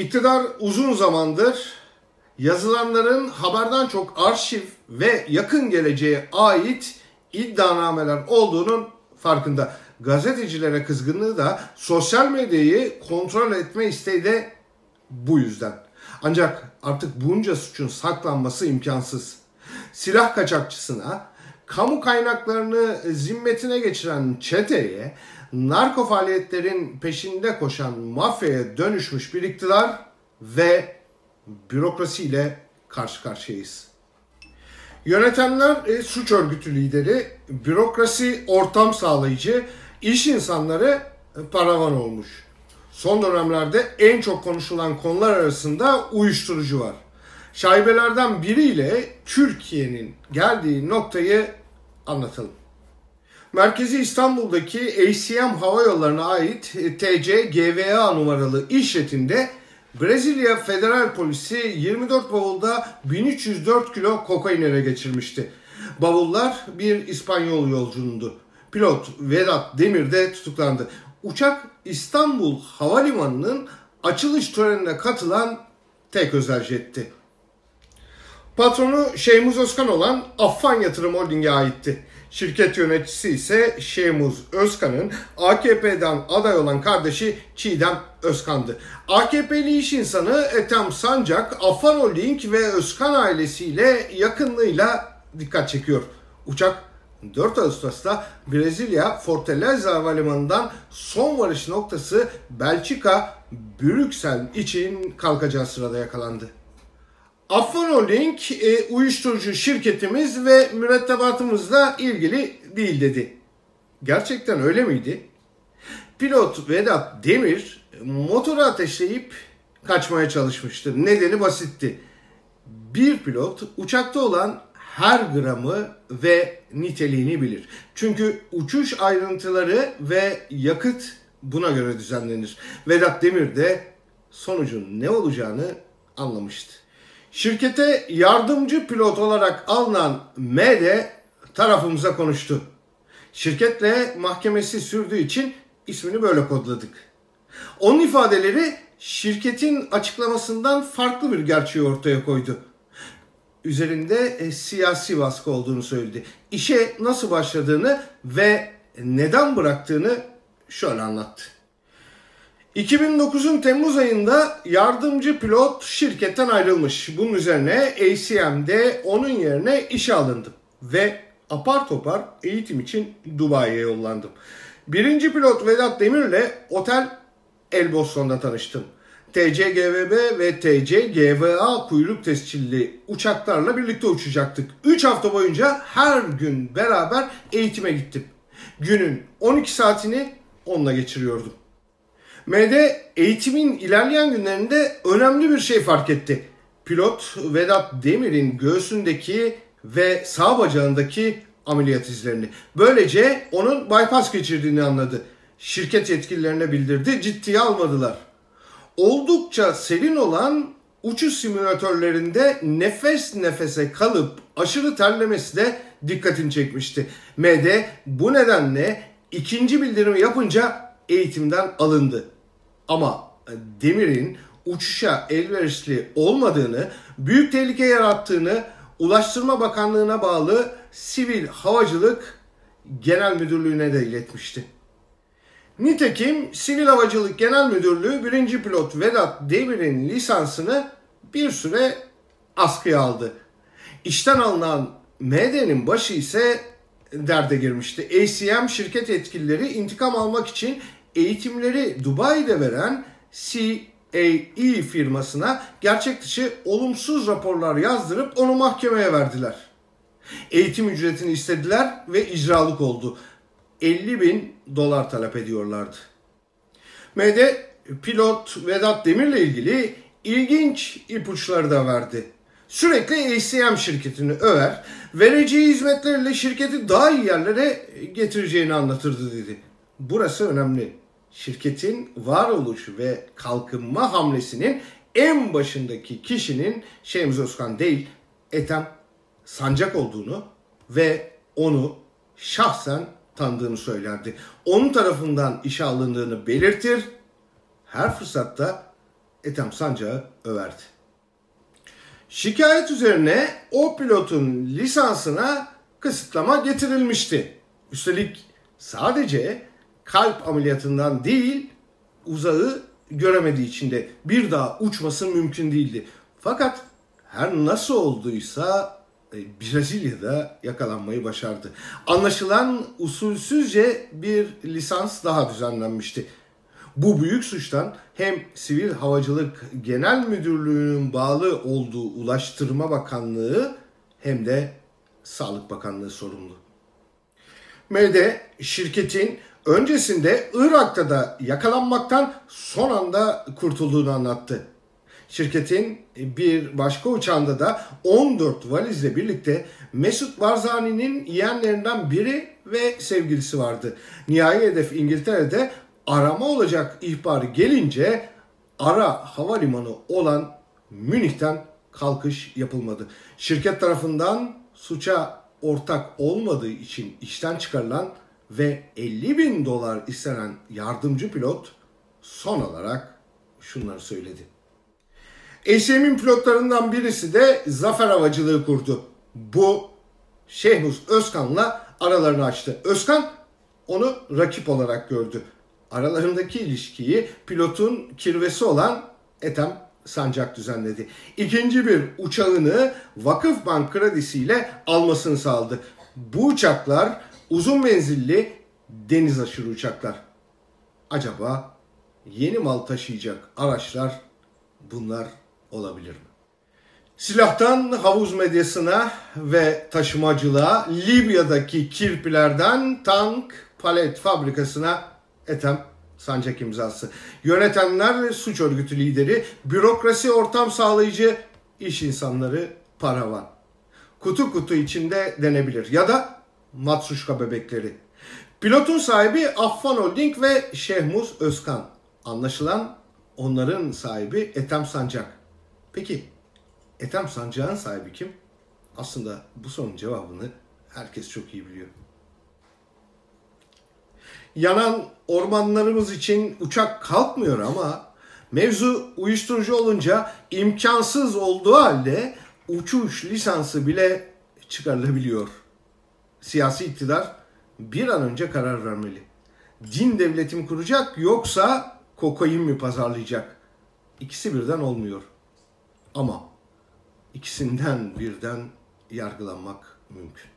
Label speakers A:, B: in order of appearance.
A: İktidar uzun zamandır yazılanların haberden çok arşiv ve yakın geleceğe ait iddianameler olduğunun farkında. Gazetecilere kızgınlığı da sosyal medyayı kontrol etme isteği de bu yüzden. Ancak artık bunca suçun saklanması imkansız. Silah kaçakçısına, kamu kaynaklarını zimmetine geçiren çeteye, narko faaliyetlerin peşinde koşan mafyaya dönüşmüş bir iktidar ve bürokrasiyle karşı karşıyayız. Yönetenler e, suç örgütü lideri, bürokrasi ortam sağlayıcı, iş insanları e, paravan olmuş. Son dönemlerde en çok konuşulan konular arasında uyuşturucu var. Şaibelerden biriyle Türkiye'nin geldiği noktayı anlatalım. Merkezi İstanbul'daki ACM Hava Yolları'na ait TC GVA numaralı işletinde Brezilya Federal Polisi 24 bavulda 1304 kilo kokain ele geçirmişti. Bavullar bir İspanyol yolcunundu. Pilot Vedat Demir de tutuklandı. Uçak İstanbul Havalimanı'nın açılış törenine katılan tek özel jetti. Patronu Şeymuz Özkan olan Affan Yatırım Holding'e aitti. Şirket yöneticisi ise Şeymuz Özkan'ın AKP'den aday olan kardeşi Çiğdem Özkan'dı. AKP'li iş insanı Ethem Sancak, Affan Holding ve Özkan ailesiyle yakınlığıyla dikkat çekiyor. Uçak 4 Ağustos'ta Brezilya Fortaleza Havalimanı'ndan son varış noktası Belçika Brüksel için kalkacağı sırada yakalandı. Affan Holding e, uyuşturucu şirketimiz ve mürettebatımızla ilgili değil dedi. Gerçekten öyle miydi? Pilot Vedat Demir motoru ateşleyip kaçmaya çalışmıştı. Nedeni basitti. Bir pilot uçakta olan her gramı ve niteliğini bilir. Çünkü uçuş ayrıntıları ve yakıt buna göre düzenlenir. Vedat Demir de sonucun ne olacağını anlamıştı. Şirkete yardımcı pilot olarak alınan M de tarafımıza konuştu. Şirketle mahkemesi sürdüğü için ismini böyle kodladık. Onun ifadeleri şirketin açıklamasından farklı bir gerçeği ortaya koydu. Üzerinde e, siyasi baskı olduğunu söyledi. İşe nasıl başladığını ve neden bıraktığını şöyle anlattı. 2009'un Temmuz ayında yardımcı pilot şirketten ayrılmış. Bunun üzerine ACM'de onun yerine işe alındım ve apar topar eğitim için Dubai'ye yollandım. Birinci pilot Vedat Demir'le otel Elboston'da tanıştım. TCGVB ve TCGVA kuyruk tescilli uçaklarla birlikte uçacaktık. 3 hafta boyunca her gün beraber eğitime gittim. Günün 12 saatini onunla geçiriyordum. MD eğitimin ilerleyen günlerinde önemli bir şey fark etti. Pilot Vedat Demir'in göğsündeki ve sağ bacağındaki ameliyat izlerini. Böylece onun bypass geçirdiğini anladı. Şirket yetkililerine bildirdi, ciddiye almadılar. Oldukça serin olan uçuş simülatörlerinde nefes nefese kalıp aşırı terlemesi de dikkatini çekmişti. MD bu nedenle ikinci bildirimi yapınca eğitimden alındı. Ama Demir'in uçuşa elverişli olmadığını, büyük tehlike yarattığını Ulaştırma Bakanlığı'na bağlı Sivil Havacılık Genel Müdürlüğü'ne de iletmişti. Nitekim Sivil Havacılık Genel Müdürlüğü 1. pilot Vedat Demir'in lisansını bir süre askıya aldı. İşten alınan MD'nin başı ise derde girmişti. ACM şirket yetkilileri intikam almak için eğitimleri Dubai'de veren CAE firmasına gerçek dışı olumsuz raporlar yazdırıp onu mahkemeye verdiler. Eğitim ücretini istediler ve icralık oldu. 50 bin dolar talep ediyorlardı. MD pilot Vedat Demir'le ilgili ilginç ipuçları da verdi. Sürekli ACM şirketini över, vereceği hizmetlerle şirketi daha iyi yerlere getireceğini anlatırdı dedi. Burası önemli. Şirketin varoluşu ve kalkınma hamlesinin en başındaki kişinin Şemuz Özkan değil, Ethem Sancak olduğunu ve onu şahsen tanıdığını söylerdi. Onun tarafından işe alındığını belirtir. Her fırsatta Ethem Sancak'ı överdi. Şikayet üzerine o pilotun lisansına kısıtlama getirilmişti. Üstelik sadece kalp ameliyatından değil uzağı göremediği için de bir daha uçması mümkün değildi. Fakat her nasıl olduysa e, Brezilya'da yakalanmayı başardı. Anlaşılan usulsüzce bir lisans daha düzenlenmişti. Bu büyük suçtan hem Sivil Havacılık Genel Müdürlüğü'nün bağlı olduğu Ulaştırma Bakanlığı hem de Sağlık Bakanlığı sorumlu. Mevde şirketin öncesinde Irak'ta da yakalanmaktan son anda kurtulduğunu anlattı. Şirketin bir başka uçağında da 14 valizle birlikte Mesut Barzani'nin yeğenlerinden biri ve sevgilisi vardı. Nihai hedef İngiltere'de arama olacak ihbarı gelince ara havalimanı olan Münih'ten kalkış yapılmadı. Şirket tarafından suça ortak olmadığı için işten çıkarılan ve 50 bin dolar istenen yardımcı pilot son olarak şunları söyledi. ACM'in pilotlarından birisi de zafer havacılığı kurdu. Bu Şehmus Özkan'la aralarını açtı. Özkan onu rakip olarak gördü. Aralarındaki ilişkiyi pilotun kirvesi olan Ethem Sancak düzenledi. İkinci bir uçağını Vakıfbank kredisiyle almasını sağladı. Bu uçaklar uzun menzilli deniz aşırı uçaklar. Acaba yeni mal taşıyacak araçlar bunlar olabilir mi? Silahtan havuz medyasına ve taşımacılığa, Libya'daki kirpilerden tank palet fabrikasına Ethem Sancak imzası. Yönetenler suç örgütü lideri, bürokrasi ortam sağlayıcı, iş insanları paravan. Kutu kutu içinde denebilir ya da matruşka bebekleri. Pilotun sahibi Affan Holding ve Şehmuz Özkan. Anlaşılan onların sahibi Ethem Sancak. Peki Ethem Sancak'ın sahibi kim? Aslında bu sorunun cevabını herkes çok iyi biliyor. Yanan ormanlarımız için uçak kalkmıyor ama mevzu uyuşturucu olunca imkansız olduğu halde uçuş lisansı bile çıkarılabiliyor. Siyasi iktidar bir an önce karar vermeli. Din devleti mi kuracak yoksa kokain mi pazarlayacak? İkisi birden olmuyor. Ama ikisinden birden yargılanmak mümkün.